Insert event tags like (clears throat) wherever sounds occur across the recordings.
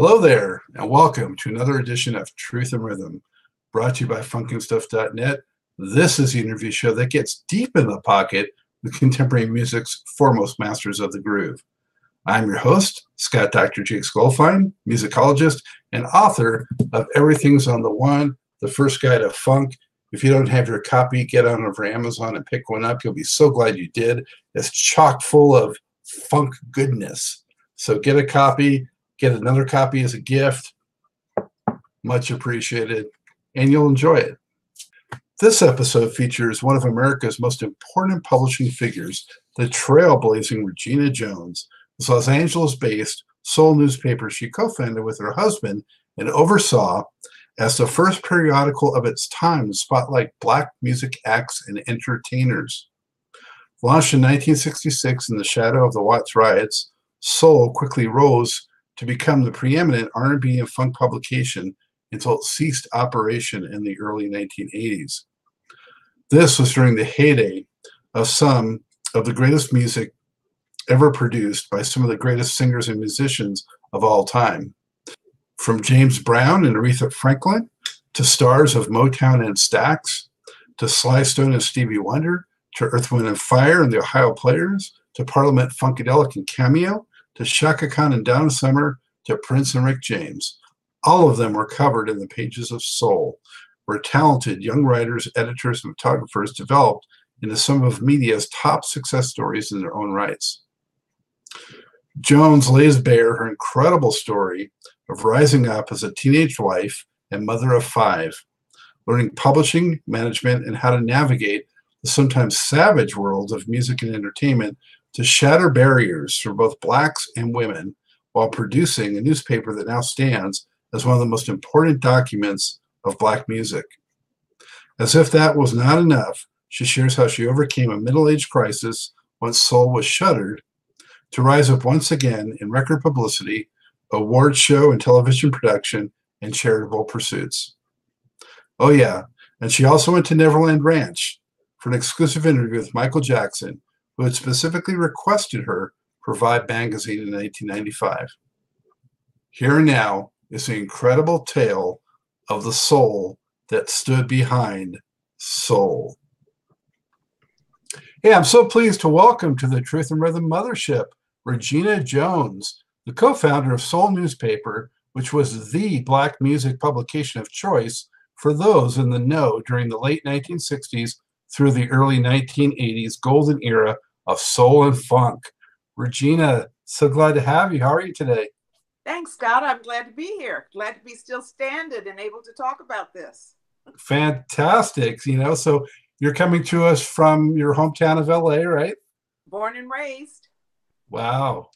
Hello there, and welcome to another edition of Truth and Rhythm, brought to you by FunknStuff.net. This is the interview show that gets deep in the pocket with contemporary music's foremost masters of the groove. I'm your host, Scott Dr. Jake Skolfine, musicologist and author of Everything's on the One, the first guide to funk. If you don't have your copy, get on over Amazon and pick one up. You'll be so glad you did. It's chock full of funk goodness. So get a copy, get another copy as a gift. Much appreciated, and you'll enjoy it. This episode features one of America's most important publishing figures, the trailblazing Regina Jones, this Los Angeles based soul newspaper she co founded with her husband and oversaw as the first periodical of its time to spotlight black music acts and entertainers. Launched in 1966 in the shadow of the Watts riots, Soul quickly rose to become the preeminent R&B and funk publication until it ceased operation in the early 1980s. This was during the heyday of some of the greatest music ever produced by some of the greatest singers and musicians of all time. From James Brown and Aretha Franklin to stars of Motown and Stax, to Sly Stone and Stevie Wonder, to Earth, Wind and Fire and the Ohio Players, to Parliament Funkadelic and Cameo, to Chaka Khan and Donna Summer, to Prince and Rick James. All of them were covered in the pages of Soul, where talented young writers, editors, and photographers developed into some of media's top success stories in their own rights. Jones lays bare her incredible story of rising up as a teenage wife and mother of five, learning publishing, management, and how to navigate the sometimes savage world of music and entertainment to shatter barriers for both blacks and women while producing a newspaper that now stands as one of the most important documents of black music. As if that was not enough, she shares how she overcame a middle age crisis once Soul was shuttered to rise up once again in record publicity, award show and television production, and charitable pursuits. Oh, yeah, and she also went to Neverland Ranch for an exclusive interview with Michael Jackson, who had specifically requested her Vibe magazine in 1995. Here now is the incredible tale of the soul that stood behind Soul. Hey, I'm so pleased to welcome to the Truth and Rhythm Mothership Regina Jones, the co founder of Soul Newspaper, which was the black music publication of choice for those in the know during the late 1960s through the early 1980s golden era of soul and funk. Regina, so glad to have you. How are you today? Thanks, Scott. I'm glad to be here. Glad to be still standing and able to talk about this. Fantastic. You know, so you're coming to us from your hometown of LA, right? Born and raised. Wow.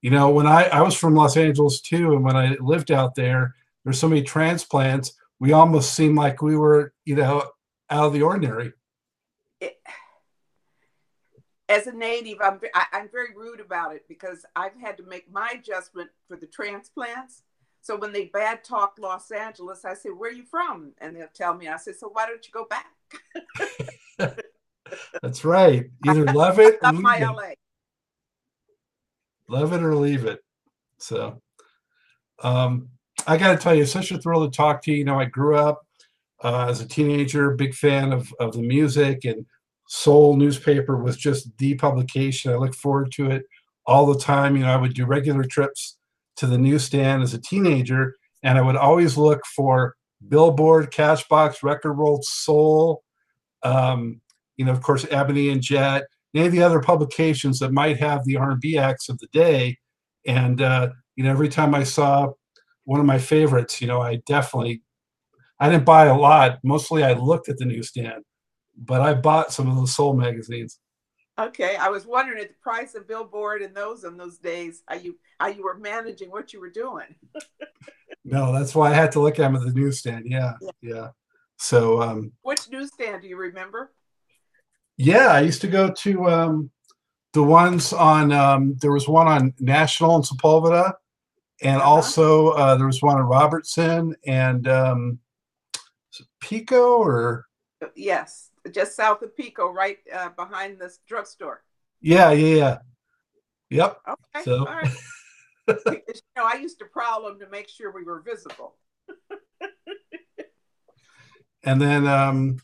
You know, when I, I was from Los Angeles too, and when I lived out there, there's so many transplants, we almost seemed like we were, you know, out of the ordinary. It, as a native, I'm, I, I'm very rude about it because I've had to make my adjustment for the transplants. So when they bad talk Los Angeles, I say, "Where are you from?" And they'll tell me. I say, "So why don't you go back?" (laughs) That's right. Either love it. I love (laughs) my LA love it or leave it. So, um, I got to tell you, it's such a thrill to talk to you. You know, I grew up uh, as a teenager, big fan of, of the music, and Soul newspaper was just the publication. I look forward to it all the time. You know, I would do regular trips to the newsstand as a teenager, and I would always look for Billboard, Cashbox, Record World, Soul, um, you know, of course, Ebony and Jet, any of the other publications that might have the R&B acts of the day. And uh, you know, every time I saw one of my favorites, you know, I definitely I didn't buy a lot. Mostly, I looked at the newsstand, but I bought some of those soul magazines. Okay, I was wondering at the price of Billboard and those in those days, how you how you were managing what you were doing. (laughs) no, that's why I had to look at them at the newsstand. Yeah, yeah. yeah. So, um, which newsstand do you remember? Yeah, I used to go to um, the ones on. Um, there was one on National and Sepulveda, and uh-huh. also uh, there was one on Robertson and um, Pico or. Yes, just south of Pico, right uh, behind this drugstore. Yeah, yeah, yeah. Yep. Okay. So. All right. (laughs) you know, I used to prowl them to make sure we were visible. (laughs) and then um,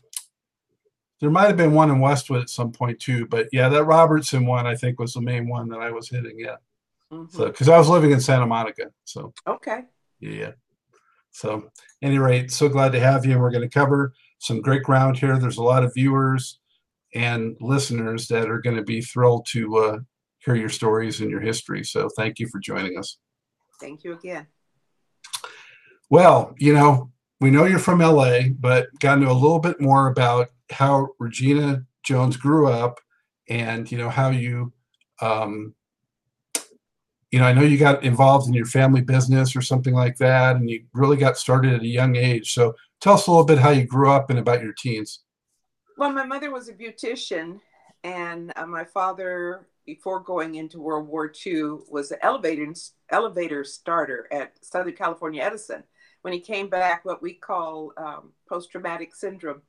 there might have been one in Westwood at some point too, but yeah, that Robertson one I think was the main one that I was hitting. Yeah. Mm-hmm. So, because I was living in Santa Monica, so okay. Yeah. So, any rate, so glad to have you. And we're going to cover some great ground here. There's a lot of viewers and listeners that are going to be thrilled to uh, hear your stories and your history. So, thank you for joining us. Thank you again. Well, you know, we know you're from LA, but got to know a little bit more about how Regina Jones grew up and, you know, how you um, you know, I know you got involved in your family business or something like that, and you really got started at a young age. So tell us a little bit how you grew up and about your teens. Well, my mother was a beautician, and uh, my father, before going into World War II, was an elevator elevator starter at Southern California Edison. When he came back, what we call um, post traumatic syndrome,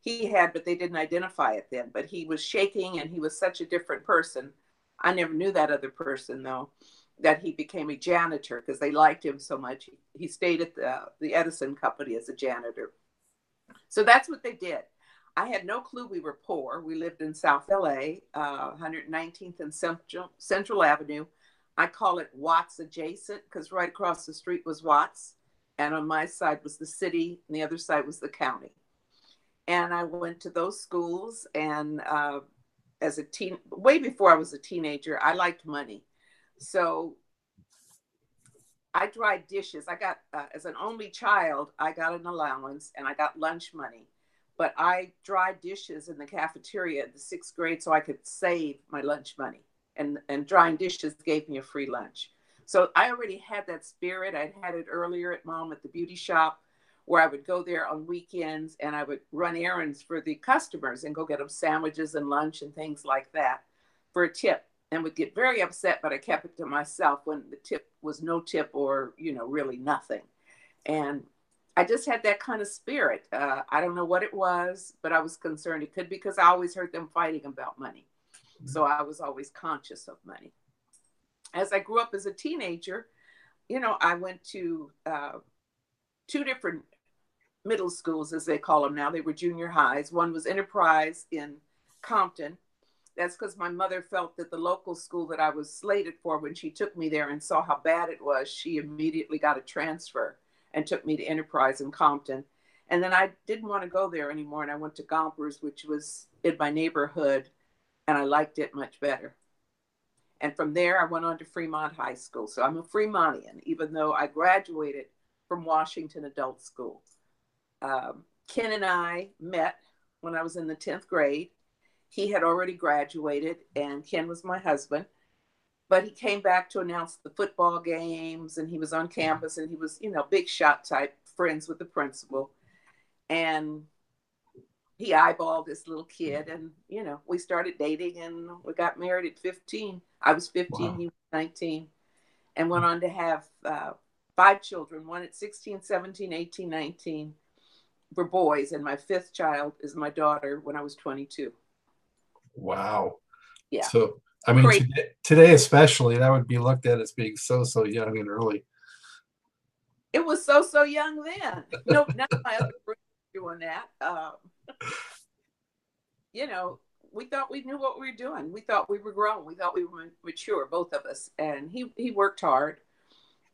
he had, but they didn't identify it then. But he was shaking, and he was such a different person. I never knew that other person though that he became a janitor because they liked him so much. He stayed at the, the Edison company as a janitor. So that's what they did. I had no clue we were poor. We lived in South LA, uh, 119th and Central, Central Avenue. I call it Watts adjacent because right across the street was Watts. And on my side was the city, and the other side was the county. And I went to those schools. And uh, as a teen, way before I was a teenager, I liked money. So I dried dishes. I got, uh, as an only child, I got an allowance and I got lunch money. But I dried dishes in the cafeteria in the sixth grade so I could save my lunch money. And, and drying dishes gave me a free lunch. So I already had that spirit. I'd had it earlier at mom at the beauty shop where I would go there on weekends and I would run errands for the customers and go get them sandwiches and lunch and things like that for a tip and would get very upset, but I kept it to myself when the tip was no tip or, you know, really nothing. And I just had that kind of spirit. Uh, I don't know what it was, but I was concerned. It could be because I always heard them fighting about money. So I was always conscious of money. As I grew up as a teenager, you know, I went to uh, two different middle schools, as they call them now. They were junior highs. One was Enterprise in Compton, that's because my mother felt that the local school that I was slated for, when she took me there and saw how bad it was, she immediately got a transfer and took me to Enterprise in Compton. And then I didn't want to go there anymore. And I went to Gompers, which was in my neighborhood, and I liked it much better. And from there, I went on to Fremont High School. So I'm a Fremontian, even though I graduated from Washington Adult School. Um, Ken and I met when I was in the 10th grade he had already graduated, and Ken was my husband. But he came back to announce the football games, and he was on campus, and he was, you know, big shot type, friends with the principal. And he eyeballed this little kid, and, you know, we started dating, and we got married at 15. I was 15, wow. he was 19, and went on to have uh, five children one at 16, 17, 18, 19 were boys, and my fifth child is my daughter when I was 22. Wow. Yeah. So I mean, today, today, especially, that would be looked at as being so so young and early. It was so so young then. No, (laughs) not my other brother doing that. Um, you know, we thought we knew what we were doing. We thought we were grown. We thought we were mature, both of us. And he he worked hard,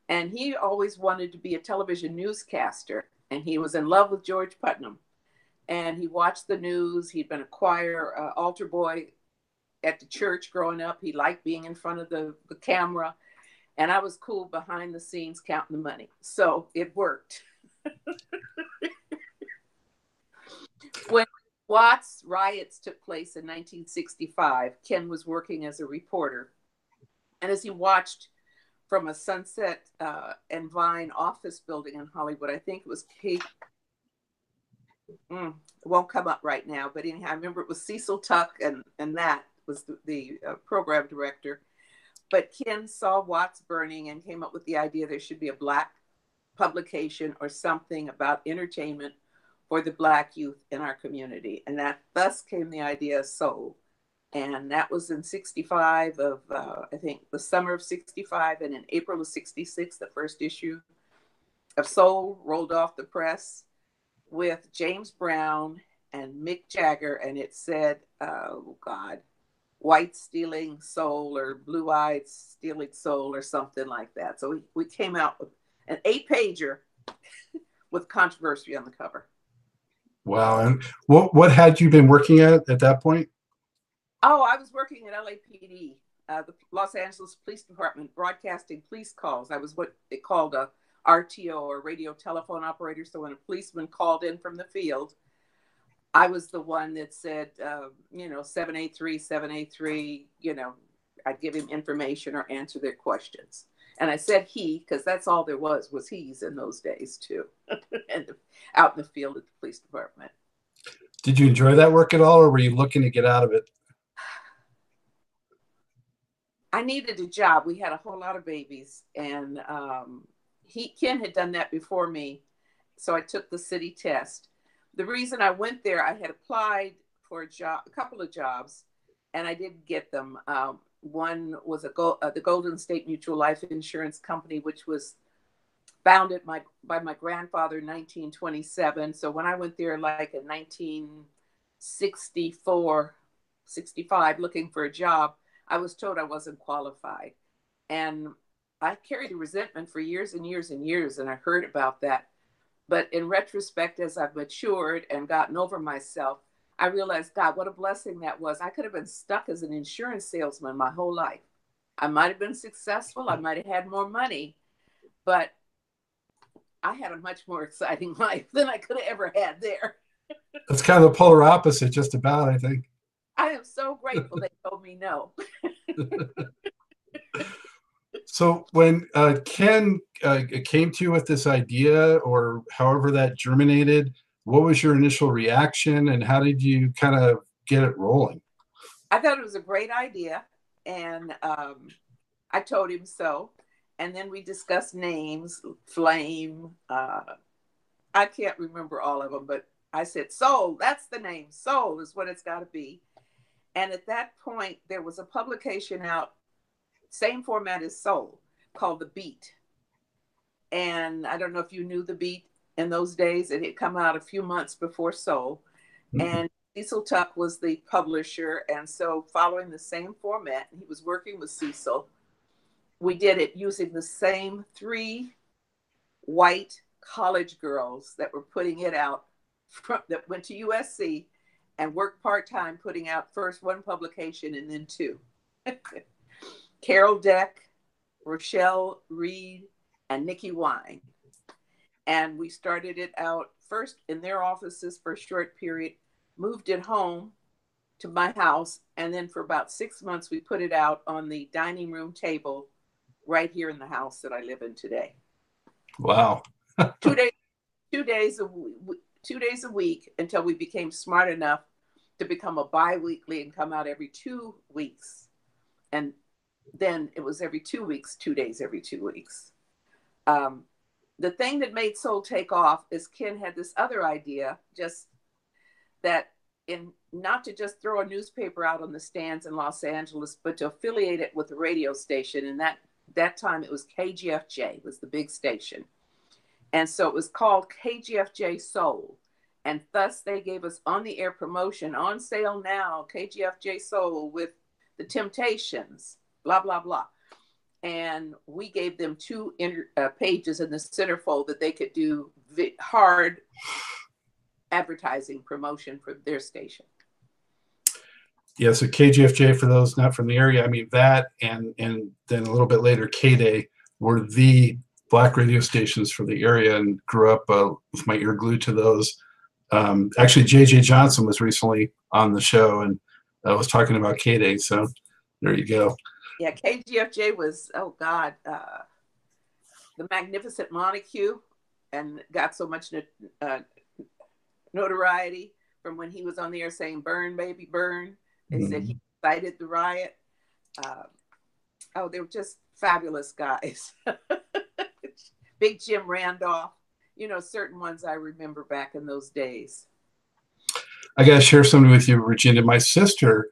and he always wanted to be a television newscaster. And he was in love with George Putnam and he watched the news. He'd been a choir uh, altar boy at the church growing up. He liked being in front of the, the camera, and I was cool behind the scenes counting the money. So it worked. (laughs) when Watts riots took place in 1965, Ken was working as a reporter. And as he watched from a Sunset uh, and Vine office building in Hollywood, I think it was Kate Mm, it won't come up right now, but anyhow, I remember it was Cecil Tuck, and and that was the, the uh, program director. But Ken saw Watts burning and came up with the idea there should be a black publication or something about entertainment for the black youth in our community, and that thus came the idea of Soul. And that was in 65 of, uh, I think, the summer of 65. And in April of 66, the first issue of Soul rolled off the press with James Brown and Mick Jagger. And it said, oh, God, white stealing soul or blue eyed stealing soul or something like that. So we, we came out with an eight pager (laughs) with controversy on the cover. Wow. And what, what had you been working at at that point? Oh, I was working at LAPD, uh, the Los Angeles Police Department, broadcasting police calls. I was what they called a RTO or radio telephone operator. So when a policeman called in from the field, I was the one that said, uh, you know, 783, 783, you know, I'd give him information or answer their questions. And I said he because that's all there was was he's in those days too, (laughs) and out in the field at the police department. Did you enjoy that work at all, or were you looking to get out of it? I needed a job. We had a whole lot of babies, and um, he Ken had done that before me, so I took the city test. The reason I went there, I had applied for a job, a couple of jobs, and I didn't get them. Um, one was a go, uh, the Golden State Mutual Life Insurance Company, which was founded my, by my grandfather in 1927. So when I went there, like in 1964, 65, looking for a job, I was told I wasn't qualified. And I carried resentment for years and years and years, and I heard about that. But in retrospect, as I've matured and gotten over myself, I realized, God, what a blessing that was. I could have been stuck as an insurance salesman my whole life. I might have been successful, I might have had more money, but I had a much more (laughs) exciting life than I could have ever had there. That's kind of the polar opposite, just about, I think. I am so grateful they told me no. (laughs) so when uh, Ken uh, came to you with this idea, or however that germinated, what was your initial reaction, and how did you kind of get it rolling? I thought it was a great idea, and um, I told him so. And then we discussed names, Flame. Uh, I can't remember all of them, but I said Soul. That's the name. Soul is what it's got to be. And at that point, there was a publication out, same format as Soul, called The Beat. And I don't know if you knew The Beat in those days. It had come out a few months before Soul. Mm-hmm. And Cecil Tuck was the publisher. And so, following the same format, he was working with Cecil. We did it using the same three white college girls that were putting it out from, that went to USC and worked part time, putting out first one publication and then two. (laughs) Carol Deck, Rochelle Reed, and Nikki Wine. And we started it out first in their offices for a short period, moved it home to my house, and then for about six months, we put it out on the dining room table right here in the house that I live in today. Wow. two (laughs) days, two days a two days a week until we became smart enough to become a bi-weekly and come out every two weeks and then it was every two weeks two days every two weeks. Um, the thing that made soul take off is ken had this other idea just that in not to just throw a newspaper out on the stands in los angeles but to affiliate it with a radio station. And that that time it was kgfj was the big station. And so it was called kgfj soul. And thus they gave us on the air promotion on sale now, KGFJ Soul with the Temptations, blah, blah, blah. And we gave them two inter, uh, pages in the centerfold that they could do vi- hard advertising promotion for their station. Yeah, so KGFJ, for those not from the area, I mean, that and, and then a little bit later, K Day were the black radio stations for the area and grew up uh, with my ear glued to those um, actually JJ Johnson was recently on the show and uh, was talking about K Day. So there you go. Yeah, KGFJ was oh god, uh, the magnificent Montague, and got so much uh, notoriety from when he was on the air saying "Burn, baby, burn." They mm-hmm. said he incited the riot. Uh, oh, they were just fabulous guys. (laughs) Big Jim Randolph you know, certain ones I remember back in those days. I got to share something with you, Regina. My sister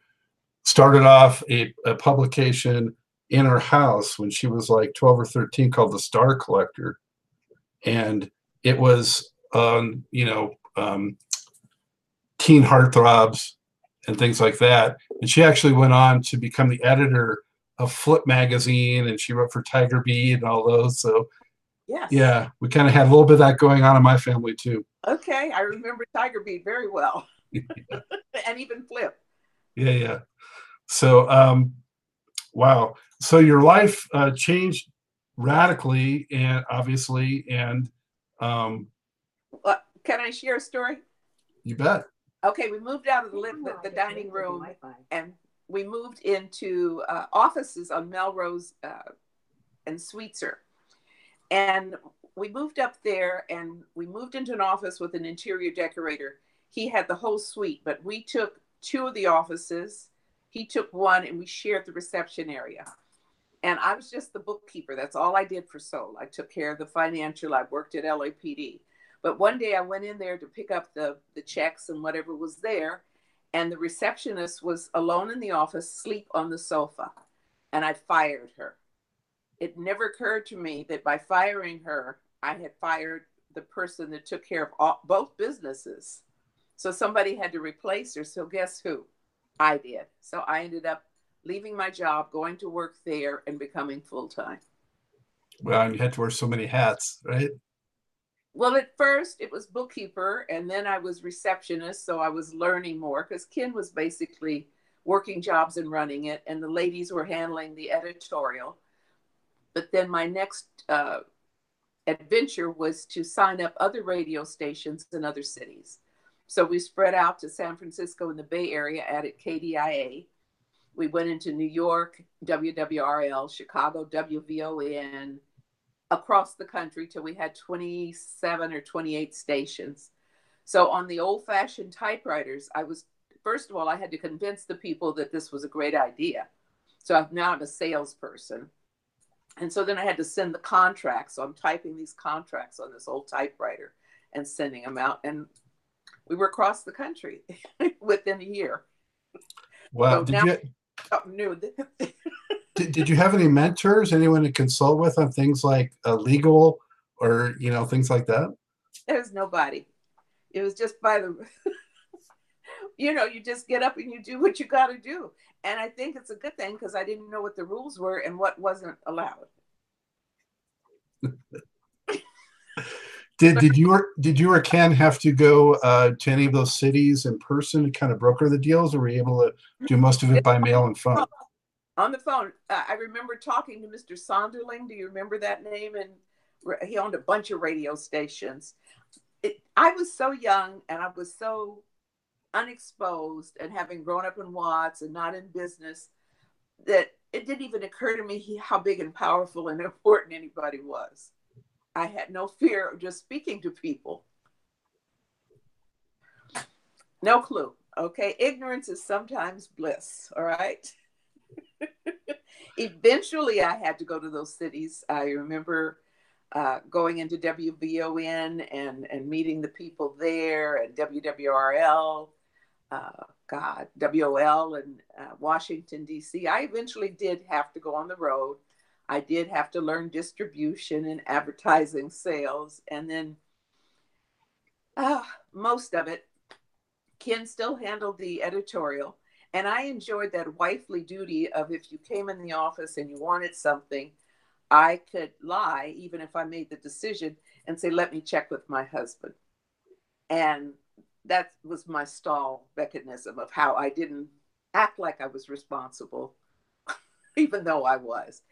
started off a, a publication in her house when she was like 12 or 13 called the Star Collector. And it was, um, you know, um, teen heartthrobs and things like that. And she actually went on to become the editor of Flip magazine and she wrote for Tiger Beat and all those. So, Yes. yeah, we kind of had a little bit of that going on in my family too. Okay, I remember Tiger Beat very well, (laughs) (laughs) and even Flip. Yeah, yeah. So, um, wow. So your life uh, changed radically, and obviously, and um, Uh, can I share a story? you bet. Okay, we moved out of the, the, the dining room and we moved into uh, offices on Melrose uh, and Sweetzer. And we moved up there and we moved into an office with an interior decorator. He had the whole suite, but we took two of the offices. He took one and we shared the reception area. And I was just the bookkeeper. That's all I did for Soul. I took care of the financial. I worked at LAPD. But one day I went in there to pick up the, the checks and whatever was there. And the receptionist was alone in the office, sleep on the sofa. And I fired her. It never occurred to me that by firing her, I had fired the person that took care of all, both businesses. So somebody had to replace her. So guess who? I did. So I ended up leaving my job, going to work there, and becoming full time. Well, you had to wear so many hats, right? Well, at first it was bookkeeper, and then I was receptionist, so I was learning more because Ken was basically working jobs and running it, and the ladies were handling the editorial. But then my next uh, adventure was to sign up other radio stations in other cities. So we spread out to San Francisco in the Bay Area, added KDIA. We went into New York, WWRL, Chicago, WVON, across the country till we had 27 or 28 stations. So on the old fashioned typewriters, I was, first of all, I had to convince the people that this was a great idea. So now I'm a salesperson. And so then I had to send the contracts. So I'm typing these contracts on this old typewriter and sending them out. And we were across the country (laughs) within a year. Wow. So did you Something (laughs) new. (laughs) did, did you have any mentors, anyone to consult with on things like uh, legal or you know things like that? There was nobody. It was just by the, you know, you just get up and you do what you got to do. And I think it's a good thing because I didn't know what the rules were and what wasn't allowed. Did did you or did you or Ken have to go uh, to any of those cities in person to kind of broker the deals, or were you able to do most of it by mail and phone? On the phone, uh, I remember talking to Mr. Sonderling. Do you remember that name? And he owned a bunch of radio stations. It, I was so young and I was so unexposed, and having grown up in Watts and not in business, that it didn't even occur to me he, how big and powerful and (laughs) important anybody was. I had no fear of just speaking to people. No clue. Okay. Ignorance is sometimes bliss. All right. (laughs) Eventually, I had to go to those cities. I remember uh, going into WVON and, and meeting the people there and WWRL, uh, God, WOL and uh, Washington, D.C. I eventually did have to go on the road. I did have to learn distribution and advertising sales. And then uh, most of it, Ken still handled the editorial. And I enjoyed that wifely duty of if you came in the office and you wanted something, I could lie, even if I made the decision, and say, let me check with my husband. And that was my stall mechanism of how I didn't act like I was responsible, (laughs) even though I was.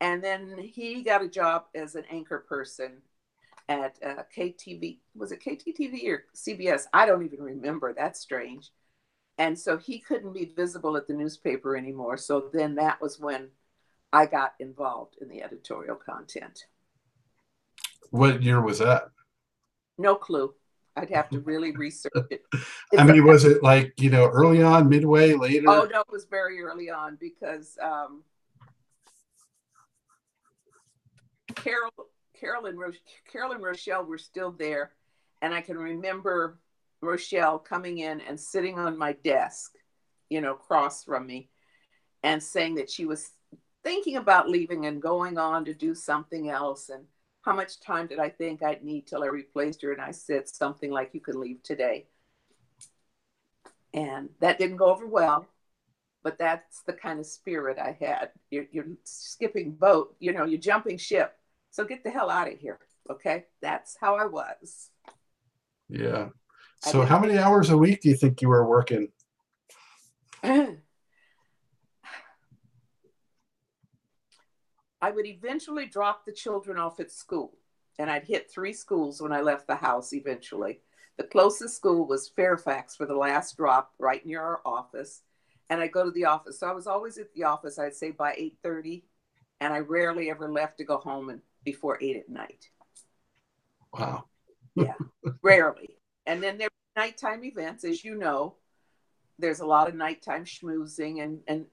And then he got a job as an anchor person at uh, KTV. Was it KTTV or CBS? I don't even remember. That's strange. And so he couldn't be visible at the newspaper anymore. So then that was when I got involved in the editorial content. What year was that? No clue. I'd have to really research it. (laughs) I mean, was it like you know early on, midway, later? Oh no, it was very early on because um, Carol, Carol and Ro- Carol and Rochelle were still there, and I can remember Rochelle coming in and sitting on my desk you know, across from me and saying that she was thinking about leaving and going on to do something else. And how much time did I think I'd need till I replaced her? And I said something like, You can leave today. And that didn't go over well, but that's the kind of spirit I had. You're, you're skipping boat, you know, you're jumping ship. So get the hell out of here. Okay. That's how I was. Yeah. So, how many hours a week do you think you were working? I would eventually drop the children off at school, and I'd hit three schools when I left the house eventually. The closest school was Fairfax for the last drop, right near our office. And I go to the office. So I was always at the office, I'd say by 8:30, and I rarely ever left to go home and before eight at night. Wow. yeah, (laughs) rarely. And then there are nighttime events, as you know. There's a lot of nighttime schmoozing and and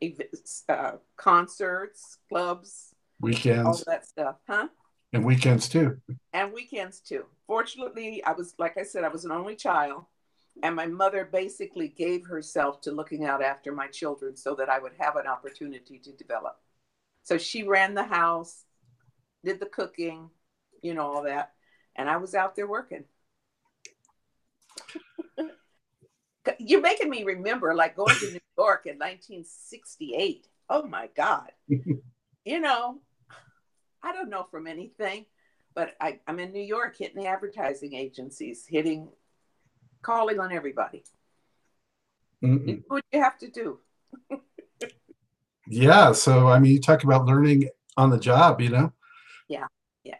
uh, concerts, clubs, weekends, all that stuff, huh? And weekends too. And weekends too. Fortunately, I was like I said, I was an only child, and my mother basically gave herself to looking out after my children so that I would have an opportunity to develop. So she ran the house, did the cooking, you know, all that, and I was out there working. (laughs) You're making me remember like going to New York in 1968. Oh my God. (laughs) you know, I don't know from anything, but I, I'm in New York hitting the advertising agencies, hitting, calling on everybody. Mm-mm. What you have to do. (laughs) yeah. So, I mean, you talk about learning on the job, you know? Yeah. Yeah.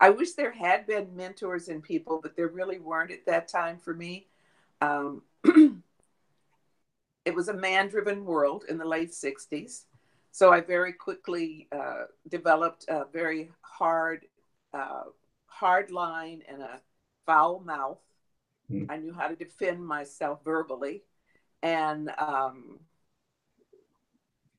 I wish there had been mentors and people, but there really weren't at that time for me. Um, (clears throat) it was a man driven world in the late 60s. So I very quickly uh, developed a very hard, uh, hard line and a foul mouth. Mm. I knew how to defend myself verbally, and um,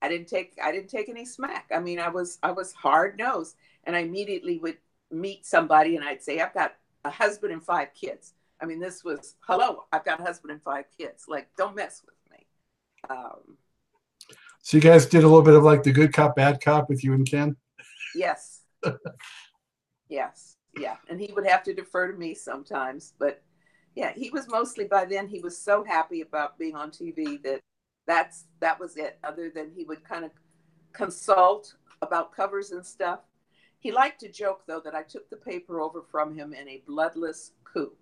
I didn't take I didn't take any smack. I mean, I was I was hard nosed, and I immediately would meet somebody and I'd say, "I've got a husband and five kids." I mean, this was hello, I've got a husband and five kids. Like, don't mess with me. Um, so you guys did a little bit of like the good cop, bad cop with you and Ken? Yes. (laughs) yes. Yeah. And he would have to defer to me sometimes. But yeah, he was mostly by then he was so happy about being on TV that that's that was it. Other than he would kind of consult about covers and stuff. He liked to joke though that I took the paper over from him in a bloodless coup.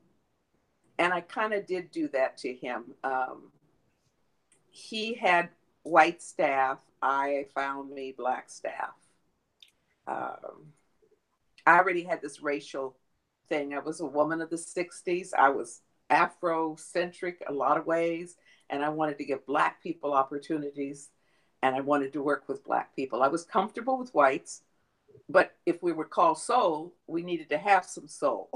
And I kind of did do that to him. Um, he had white staff. I found me black staff. Um, I already had this racial thing. I was a woman of the 60s. I was Afrocentric a lot of ways, and I wanted to give black people opportunities and I wanted to work with black people. I was comfortable with whites, but if we were called soul, we needed to have some soul.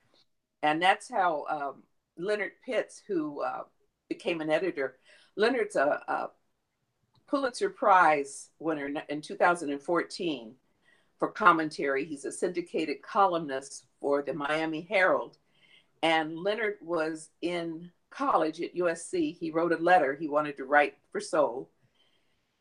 (laughs) and that's how um, Leonard Pitts, who uh, became an editor, Leonard's a, a Pulitzer Prize winner in 2014 for commentary. He's a syndicated columnist for the Miami Herald. And Leonard was in college at USC. He wrote a letter he wanted to write for Soul.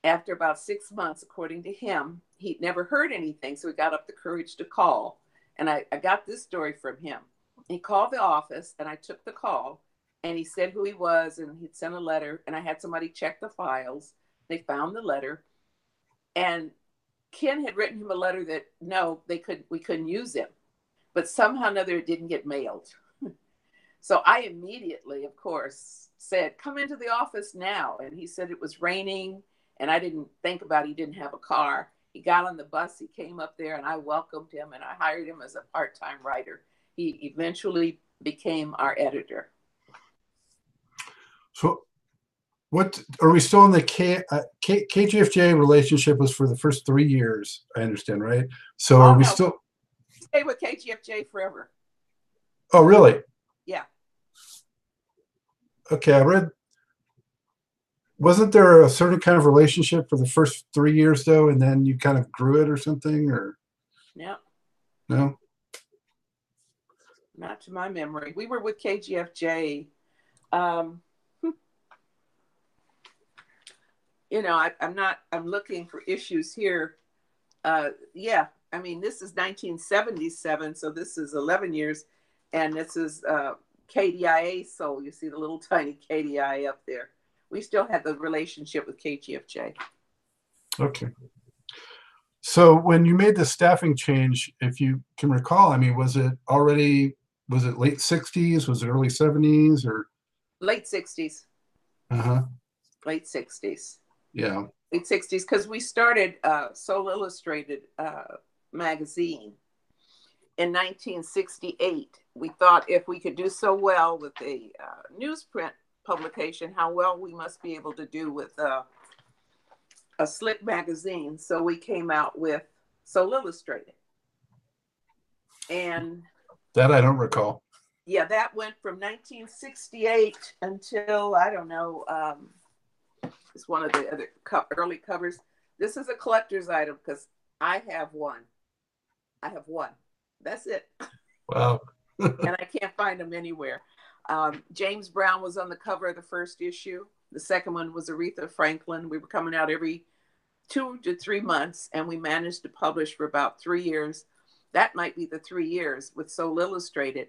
After about six months, according to him, he'd never heard anything, so he got up the courage to call. And I, I got this story from him. He called the office, and I took the call, and he said who he was, and he'd sent a letter, and I had somebody check the files they found the letter, and Ken had written him a letter that no, they could we couldn't use him, but somehow or another it didn't get mailed. So I immediately, of course, said, "Come into the office now." And he said it was raining, and I didn't think about it. he didn't have a car. He got on the bus, he came up there, and I welcomed him, and I hired him as a part-time writer. He eventually became our editor. So what are we still in the K, uh, K, KGFJ relationship was for the first three years, I understand, right? So oh, are we no. still stay with KGFJ forever? Oh, really? Okay, I read. Wasn't there a certain kind of relationship for the first three years though, and then you kind of grew it or something, or? No. No. Not to my memory. We were with KGFJ. Um, (laughs) you know, I, am not, I'm looking for issues here. Uh, yeah, I mean, this is 1977, so this is 11 years, and this is uh, KDIA Soul. You see the little tiny KDIA up there. We still have the relationship with KGFJ. Okay. So when you made the staffing change, if you can recall, I mean, was it already was it late 60s? Was it early 70s or late 60s? Uh-huh. Late 60s. Yeah. Late 60s because we started uh, Soul Illustrated uh, magazine in 1968. We thought if we could do so well with a uh, newsprint publication, how well we must be able to do with uh, a slick magazine. So we came out with Soul Illustrated. And that I don't recall. Yeah, that went from 1968 until I don't know. Um, it's one of the other co- early covers. This is a collector's item because I have one. I have one. That's it. Wow. and I can't find them anywhere. Um, James Brown was on the cover of the first issue. The second one was Aretha Franklin. We were coming out every two to three months, and we managed to publish for about three years. That might be the three years with Soul Illustrated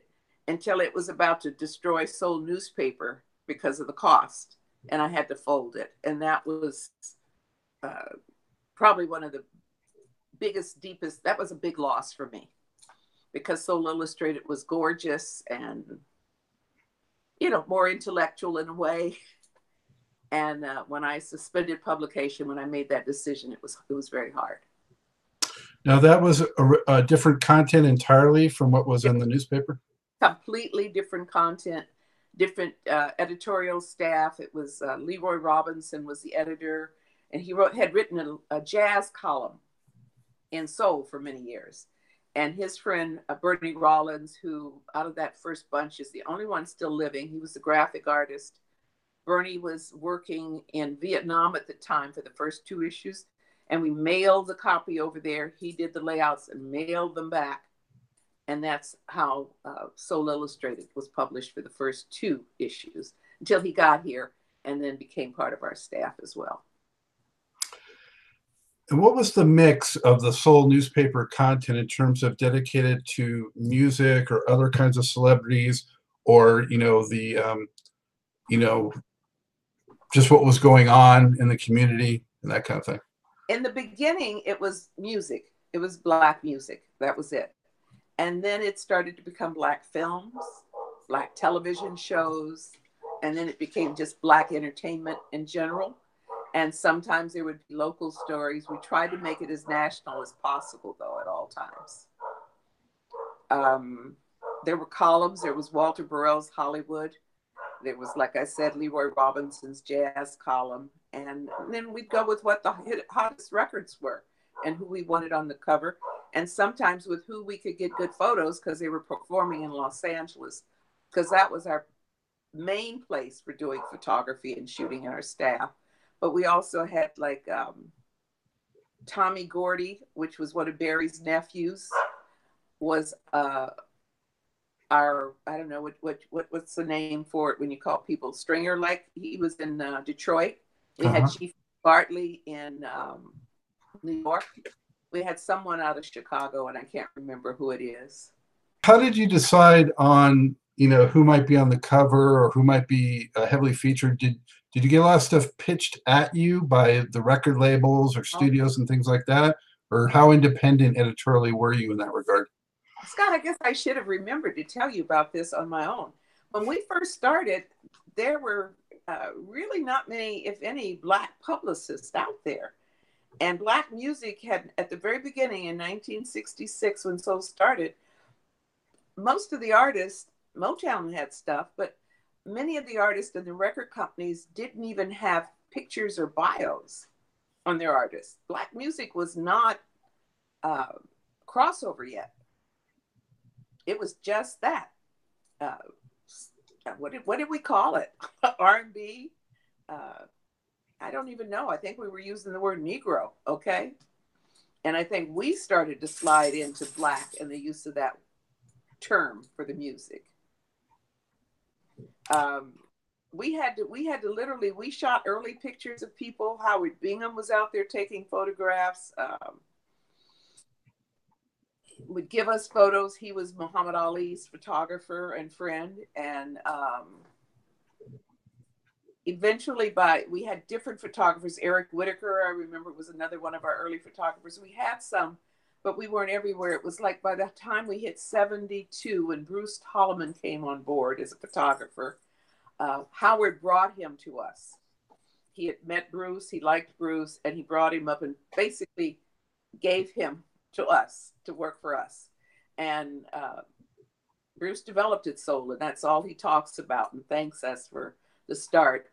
until it was about to destroy Soul newspaper because of the cost, and I had to fold it. And that was uh, probably one of the biggest, deepest. That was a big loss for me because Soul Illustrated was gorgeous and you know more intellectual in a way. (laughs) And uh, when I suspended publication, when I made that decision, it was it was very hard. Now that was a, a different content entirely from what was in the newspaper. Completely different content, different uh, editorial staff. It was uh, Leroy Robinson was the editor, and he wrote had written a, a jazz column in Soul for many years. And his friend uh, Bernie Rollins, who out of that first bunch is the only one still living, he was a graphic artist. Bernie was working in Vietnam at the time for the first two issues, and we mailed the copy over there. He did the layouts and mailed them back. And that's how uh, Soul Illustrated was published for the first two issues until he got here and then became part of our staff as well. And what was the mix of the Soul newspaper content in terms of dedicated to music or other kinds of celebrities, or you know the, um, you know, just what was going on in the community and that kind of thing? In the beginning, it was music. It was black music. That was it. And then it started to become black films, black television shows, and then it became just black entertainment in general and sometimes there would be local stories. We tried to make it as national as possible, though, at all times. Um, there were columns. There was Walter Burrell's Hollywood. There was, like I said, Leroy Robinson's jazz column. And then we'd go with what the hottest records were and who we wanted on the cover. And sometimes with who we could get good photos because they were performing in Los Angeles, because that was our main place for doing photography and shooting in our staff but we also had like um, Tommy Gordy, which was one of Barry's nephews, was uh, our I don't know what, what what what's the name for it when you call people stringer. Like he was in uh, Detroit. We uh-huh. had Chief Bartley in um, New York. We had someone out of Chicago, and I can't remember who it is. How did you decide on you know who might be on the cover or who might be uh, heavily featured? Did did you get a lot of stuff pitched at you by the record labels or studios and things like that? Or how independent editorially were you in that regard? Scott, I guess I should have remembered to tell you about this on my own. When we first started, there were uh, really not many, if any, Black publicists out there. And Black music had, at the very beginning in 1966, when Soul started, most of the artists, Motown had stuff, but many of the artists and the record companies didn't even have pictures or bios on their artists. Black music was not uh, crossover yet. It was just that. Uh, what did what did we call it? (laughs) R and B. Uh, I don't even know. I think we were using the word Negro. Okay, and I think we started to slide into black and the use of that term for the music. Um, we had to we had to literally we shot early pictures of people. Howard Bingham was out there taking photographs. Um, would give us photos. He was Muhammad Ali's photographer and friend, and um, eventually, by we had different photographers. Eric Whitaker, I remember, was another one of our early photographers. We had some, but we weren't everywhere. It was like by the time we hit seventy-two, when Bruce Talamon came on board as a photographer, uh, Howard brought him to us. He had met Bruce, he liked Bruce, and he brought him up and basically gave him to us to work for us. And uh, Bruce developed it soul, and that's all he talks about and thanks us for the start.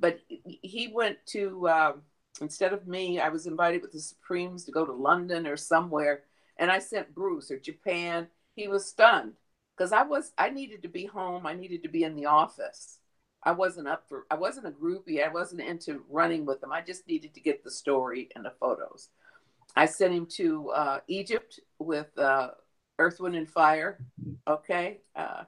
But he went to, uh, instead of me, I was invited with the Supremes to go to London or somewhere. And I sent Bruce or Japan. He was stunned because I was, I needed to be home. I needed to be in the office. I wasn't up for, I wasn't a groupie. I wasn't into running with them. I just needed to get the story and the photos. I sent him to uh, Egypt with uh, Earth, Wind, and Fire. Okay. Uh,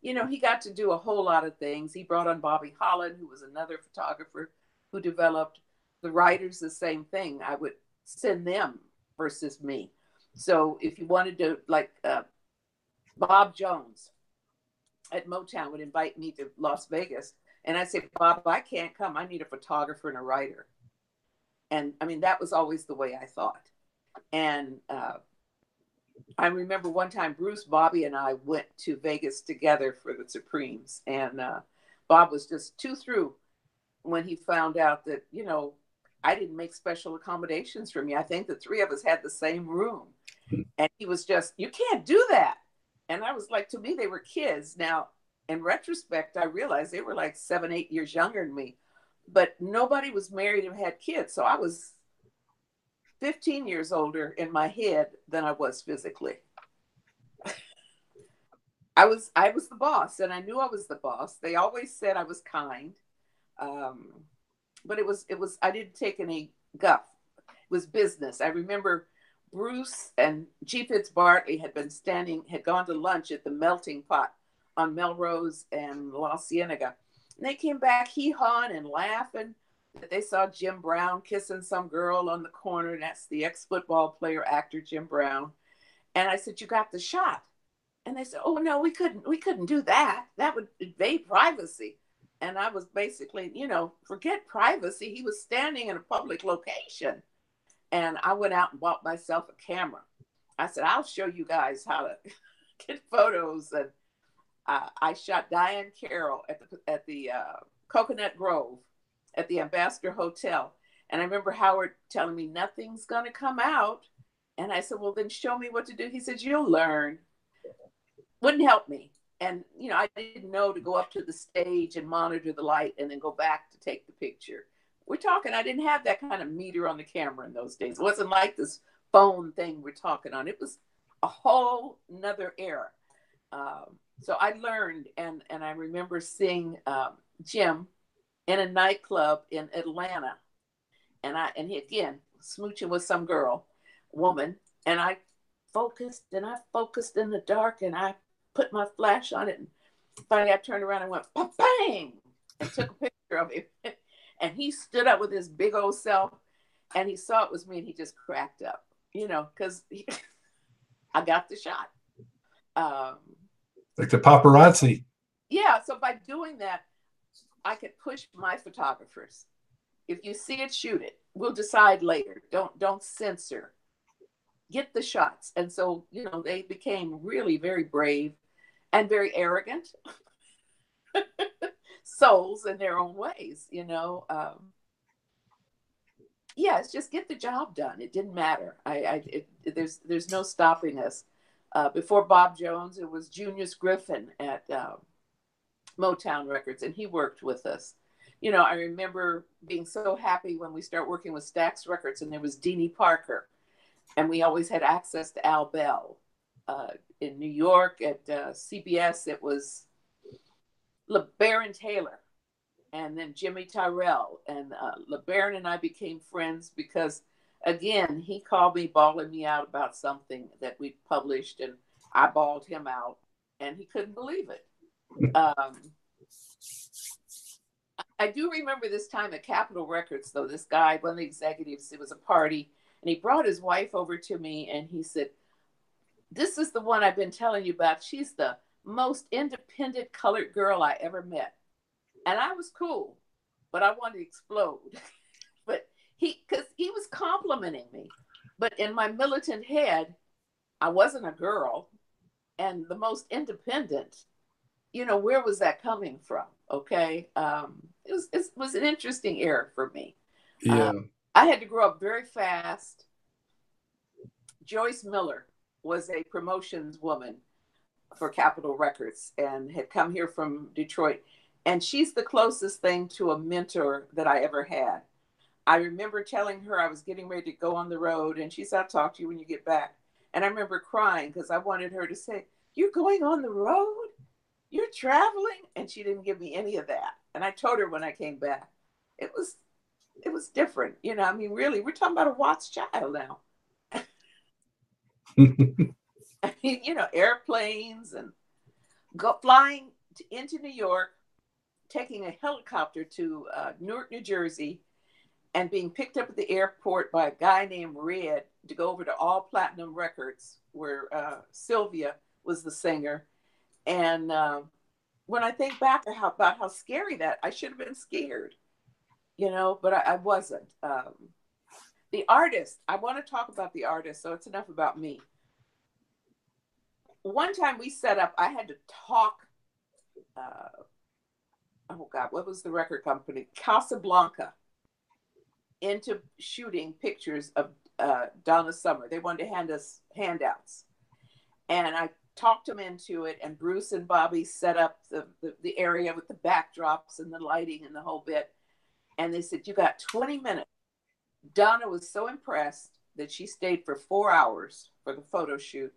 you know, he got to do a whole lot of things. He brought on Bobby Holland, who was another photographer who developed the writers, the same thing. I would send them versus me. So if you wanted to, like uh, Bob Jones at Motown would invite me to Las Vegas. And I say, Bob, I can't come. I need a photographer and a writer. And I mean, that was always the way I thought. And uh, I remember one time Bruce, Bobby, and I went to Vegas together for the Supremes. And uh, Bob was just too through when he found out that, you know, I didn't make special accommodations for me. I think the three of us had the same room. And he was just, you can't do that. And I was like, to me, they were kids. Now, in retrospect, I realized they were like seven, eight years younger than me but nobody was married and had kids. So I was 15 years older in my head than I was physically. (laughs) I was I was the boss, and I knew I was the boss. They always said I was kind, um, but it was it was I didn't take any guff. It was business. I remember Bruce and G. Fitzbartley had been standing had gone to lunch at the Melting Pot on Melrose and La Cienega and they came back hee hawing and laughing that they saw Jim Brown kissing some girl on the corner. And that's the ex football player, actor Jim Brown. And I said, You got the shot. And they said, Oh no, we couldn't we couldn't do that. That would invade privacy. And I was basically, you know, forget privacy. He was standing in a public location. And I went out and bought myself a camera. I said, I'll show you guys how to (laughs) get photos and uh, I shot Diahann Carroll at the at the uh, Coconut Grove at the Ambassador Hotel, and I remember Howard telling me nothing's gonna come out, and I said, "Well, then show me what to do." He said, "You'll learn." Wouldn't help me, and you know I didn't know to go up to the stage and monitor the light and then go back to take the picture. We're talking. I didn't have that kind of meter on the camera in those days. It wasn't like this phone thing we're talking on. It was a whole another era. Um, so I learned, and and I remember seeing um, Jim in a nightclub in Atlanta, and I and he again smooching with some girl, woman, and I focused and I focused in the dark, and I put my flash on it, and finally I turned around and went bang, and took a picture of him, and he stood up with his big old self, and he saw it was me, and he just cracked up, you know, because (laughs) I got the shot. Um, like the paparazzi. Yeah, so by doing that, I could push my photographers. If you see it, shoot it. We'll decide later. Don't don't censor. Get the shots. And so, you know, they became really very brave and very arrogant (laughs) souls in their own ways, you know. Um, yeah, just get the job done. It didn't matter. I, I it, there's there's no stopping us. Uh, before Bob Jones, it was Junius Griffin at uh, Motown Records, and he worked with us. You know, I remember being so happy when we start working with Stax Records, and there was Deanie Parker, and we always had access to Al Bell. Uh, in New York at uh, CBS, it was LeBaron Taylor, and then Jimmy Tyrell, and uh, LeBaron and I became friends because again, he called me bawling me out about something that we published, and I bawled him out, and he couldn't believe it. Um, I do remember this time at Capitol Records, though. This guy, one of the executives, it was a party, and he brought his wife over to me and he said, This is the one I've been telling you about. She's the most independent colored girl I ever met. And I was cool, but I wanted to explode. (laughs) but he, because he was complimenting me. But in my militant head, I wasn't a girl and the most independent. You know, where was that coming from? Okay. Um, it was, it was an interesting era for me. Yeah. Um, I had to grow up very fast. Joyce Miller was a promotions woman for Capitol Records and had come here from Detroit. And she's the closest thing to a mentor that I ever had. I remember telling her I was getting ready to go on the road, and she said, I'll talk to you when you get back. And I remember crying because I wanted her to say, You're going on the road? You're traveling? And she didn't give me any of that. And I told her when I came back. It was it was different. You know, I mean, really, we're talking about a Watts child now. (laughs) You know, airplanes and go flying to, into New York, taking a helicopter to uh, Newark, New Jersey, and being picked up at the airport by a guy named Red to go over to All Platinum Records, where uh, Sylvia was the singer. And uh, when I think back how, about how scary that, I should have been scared, you know, but I, I wasn't. Um, the artist, I want to talk about the artist, so it's enough about me. One time we set up, I had to talk. Uh, oh God, what was the record company? Casablanca into shooting pictures of uh, Donna Summer. They wanted to hand us handouts. And I talked them into it, and Bruce and Bobby set up the, the, the area with the backdrops and the lighting and the whole bit. And they said, You got 20 minutes. Donna was so impressed that she stayed for four hours for the photo shoot.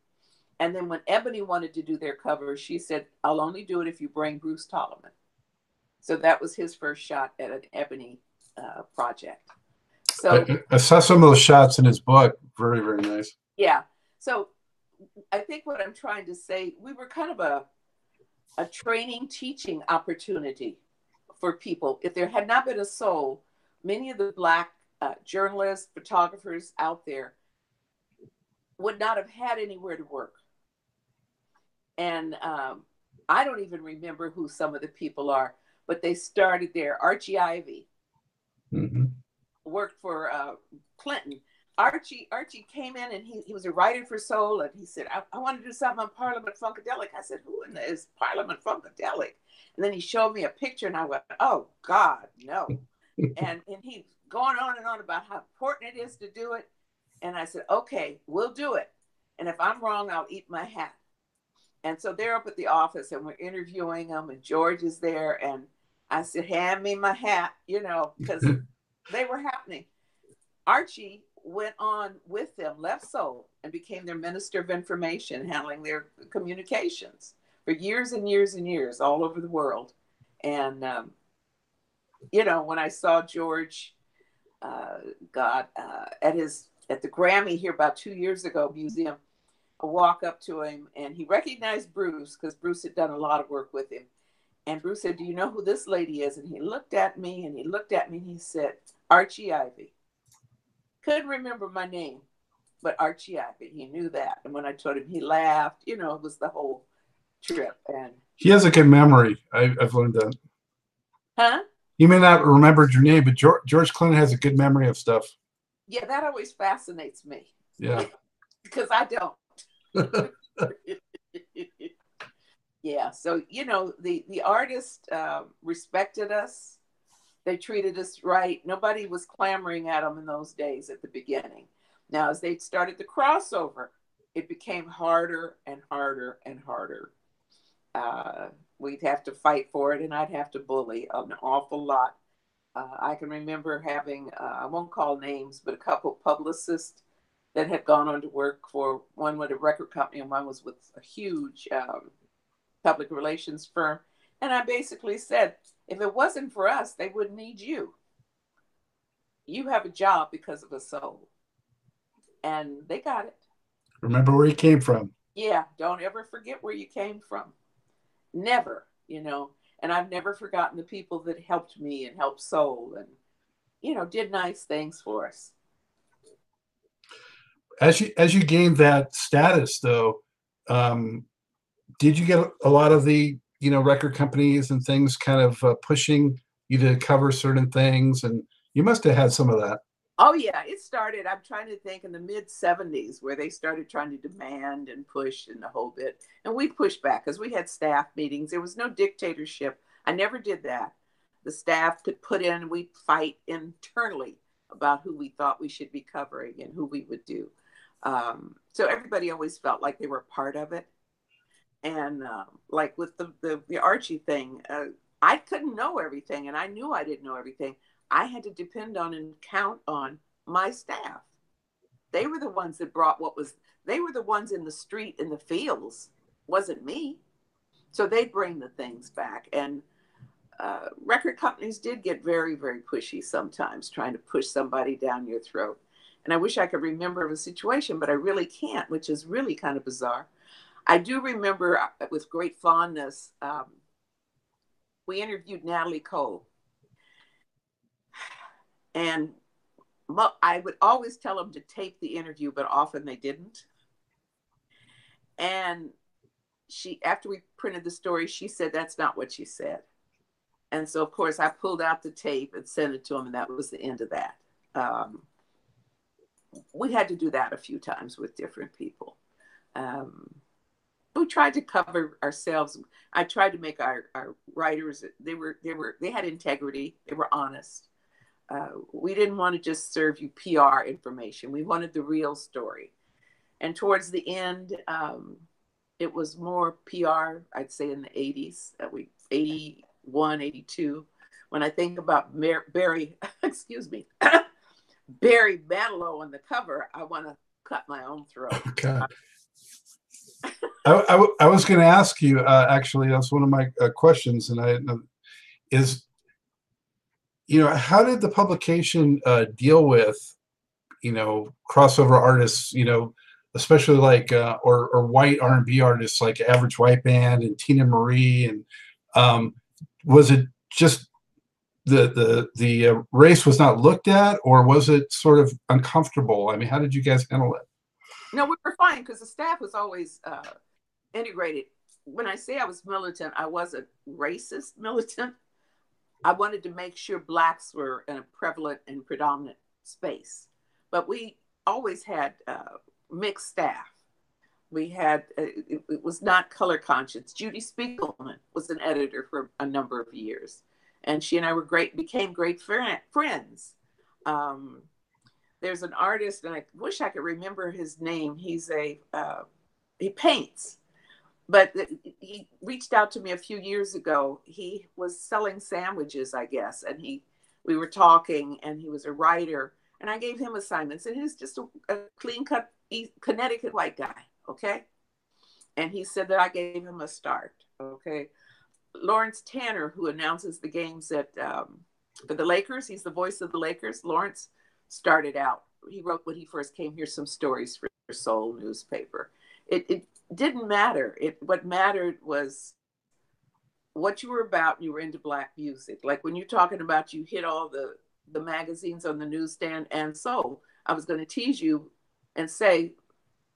And then when Ebony wanted to do their cover, she said, I'll only do it if you bring Bruce Talamon. So that was his first shot at an Ebony uh, project. So I, I saw some of those shots in his book. Very, very nice. yeah. So I think what I'm trying to say, we were kind of a a training teaching opportunity for people. If there had not been a soul, many of the black uh, journalists, photographers out there would not have had anywhere to work. And um, I don't even remember who some of the people are, but they started there. Archie Ivy hmm worked for uh, Clinton. Archie Archie came in and he, he was a writer for Soul and he said, I, I want to do something on Parliament Funkadelic. I said, Who in the is Parliament Funkadelic? And then he showed me a picture and I went, Oh God, no. (laughs) and and he going on and on about how important it is to do it. And I said, Okay, we'll do it. And if I'm wrong, I'll eat my hat. And so they're up at the office and we're interviewing them, and George is there. And I said, Hand me my hat, you know, (laughs) because they were happening. Archie went on with them, left Soul, and became their minister of information, handling their communications for years and years and years all over the world. And, um, you know, when I saw George, uh, God, uh, at his at the Grammy here about two years ago museum, walk up to him and he recognized Bruce because Bruce had done a lot of work with him. And Bruce said, Do you know who this lady is? And he looked at me and he looked at me and he said, Archie Ivy. Couldn't remember my name, but Archie Ivy. He knew that. And when I told him, he laughed. You know, it was the whole trip. And, He has a good memory. I, I've learned that. huh? He may not remember your name, but George, George Clinton has a good memory of stuff. Yeah, that always fascinates me Yeah. (laughs) because I don't. Yeah so you know the the artist uh, respected us. They treated us right. Nobody was clamoring at them in those days at the beginning. Now as they started the crossover it became harder and harder and harder. Uh, we'd have to fight for it and i'd have to bully an awful lot. Uh, i can remember having uh, i won't call names but a couple publicists that had gone on to work for one with a record company and one was with a huge um, public relations firm. And I basically said, if it wasn't for us, they wouldn't need you. You have a job because of a soul. And they got it. Remember where you came from. Yeah, don't ever forget where you came from. Never, you know. And I've never forgotten the people that helped me and helped Soul and, you know, did nice things for us. As you as you gained that status, though, um, did you get a lot of the you know record companies and things kind of uh, pushing you to cover certain things, and you must have had some of that. Oh yeah, it started. I'm trying to think in the mid '70s where they started trying to demand and push and the whole bit, and we pushed back because we had staff meetings. There was no dictatorship. I never did that. The staff could put in. We'd fight internally about who we thought we should be covering and who we would do. Um, so everybody always felt like they were part of it. And uh, like with the, the, the Archie thing, uh, I couldn't know everything, and I knew I didn't know everything. I had to depend on and count on my staff. They were the ones that brought what was, they were the ones in the street, in the fields, wasn't me. So they'd bring the things back. And uh, record companies did get very, very pushy sometimes, trying to push somebody down your throat. And I wish I could remember the situation, but I really can't, which is really kind of bizarre. I do remember uh, with great fondness, um, we interviewed Natalie Cole and I would always tell them to tape the interview, but often they didn't. And she, after we printed the story, she said that's not what she said. And so, of course, I pulled out the tape and sent it to him, and that was the end of that. Um, we had to do that a few times with different people. Um, we tried to cover ourselves. I tried to make our, our writers they were they were they had integrity. They were honest. Uh, we didn't want to just serve you PR information. We wanted the real story. And towards the end, um, it was more PR, I'd say in the 80s, uh, we 81, 82. When I think about Barry, (laughs) excuse me, Barry Manilow on the cover, I want to cut my own throat. Okay. I, I, I, was going to ask you, uh, actually, that's one of my uh, questions, and I is you know, how did the publication uh, deal with, you know, crossover artists, you know, especially like uh, or or white R and B artists like Average White Band and Teena Marie, and um, was it just the the the uh, race was not looked at, or was it sort of uncomfortable? I mean, how did you guys handle it? No, we were fine because the staff was always uh, integrated. When I say I was militant, I wasn't racist militant. I wanted to make sure blacks were in a prevalent and predominant space. But we always had uh, mixed staff. We had, uh, it, it, was not color conscious. Judy Spiegelman was an editor for a number of years. And she and I were great, became great friends. Um, there's an artist, and I wish I could remember his name. He's a, uh, he paints but he reached out to me a few years ago. He was selling sandwiches, I guess, and he we were talking, and he was a writer, and I gave him assignments, and he's just a, a clean cut Connecticut white guy, okay. And he said that I gave him a start, okay. Lawrence Tanter, who announces the games at um, for the Lakers, he's the voice of the Lakers. Lawrence started out. He wrote when he first came here some stories for Soul newspaper. It, it didn't matter. It what mattered was what you were about. You were into black music. Like when you're talking about you hit all the the magazines on the newsstand and so I was going to tease you and say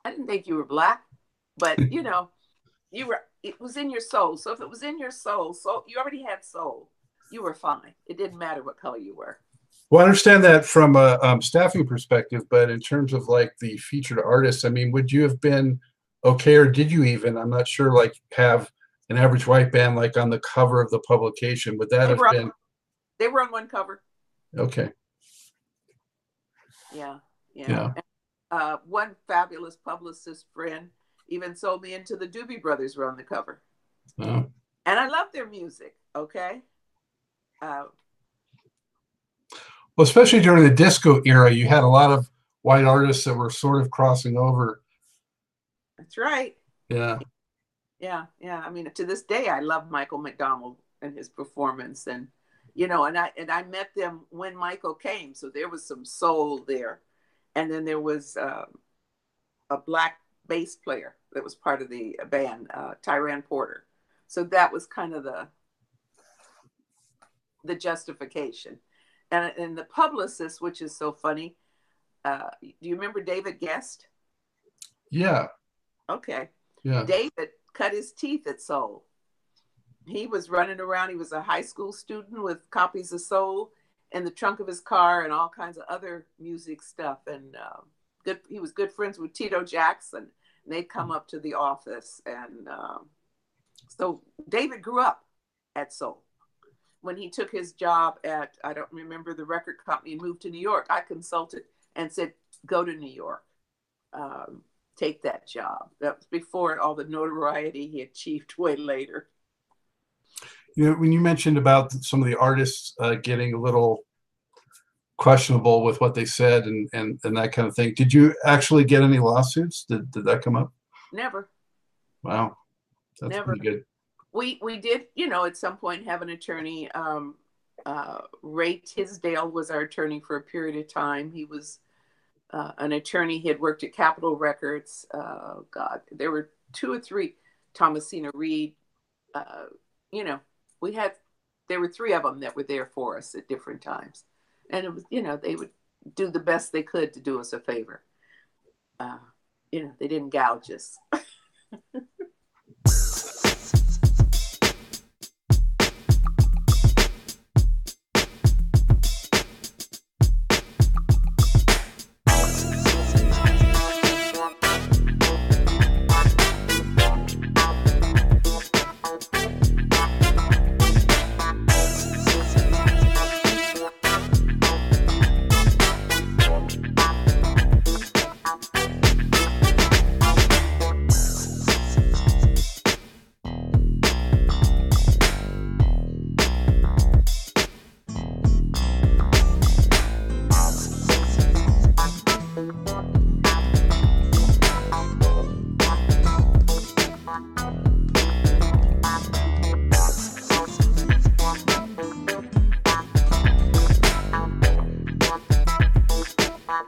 I didn't think you were black, but you (laughs) know, you were it was in your soul. So if it was in your soul, so you already had soul, you were fine. It didn't matter what color you were. Well, I understand that from a um, staffing perspective, but in terms of like the featured artists, I mean, would you have been okay, or did you even? I'm not sure. Like have an average white band like on the cover of the publication? Would that they have been? On, they were on one cover. Okay. Yeah, yeah. yeah. Uh, one fabulous publicist friend even sold me into the Doobie Brothers were on the cover. Oh. And I love their music. Okay. Uh, well, especially during the disco era, you had a lot of white artists that were sort of crossing over that's right. Yeah. Yeah, yeah. I mean, to this day, I love Michael McDonald and his performance, and you know, and I and I met them when Michael came, so there was some soul there, and then there was uh, a black bass player that was part of the band, uh, Tiran Porter. So that was kind of the the justification. And, and the publicist, which is so funny, uh, do you remember David Gest? Yeah. Okay. Yeah. David cut his teeth at Soul. He was running around. He was a high school student with copies of Soul in the trunk of his car and all kinds of other music stuff. And uh, good, he was good friends with Tito Jackson. And they'd come up to the office, and um, so David grew up at Soul. When he took his job at I don't remember the record company and moved to New York, I consulted and said, "Go to New York, um, take that job." That was before all the notoriety he achieved (laughs) way later. You know, when you mentioned about some of the artists uh, getting a little questionable with what they said and, and, and that kind of thing, did you actually get any lawsuits? Did, did that come up? Never. Wow. That's Never. pretty good. We we did, you know, at some point have an attorney. Um, uh, Ray Tisdale was our attorney for a period of time. He was uh, an attorney. He had worked at Capitol Records. Uh, God, there were two or three. Thomasina Reed. Uh, you know, we had there were three of them that were there for us at different times, and it was you know they would do the best they could to do us a favor. Uh, you know, they didn't gouge us. (laughs)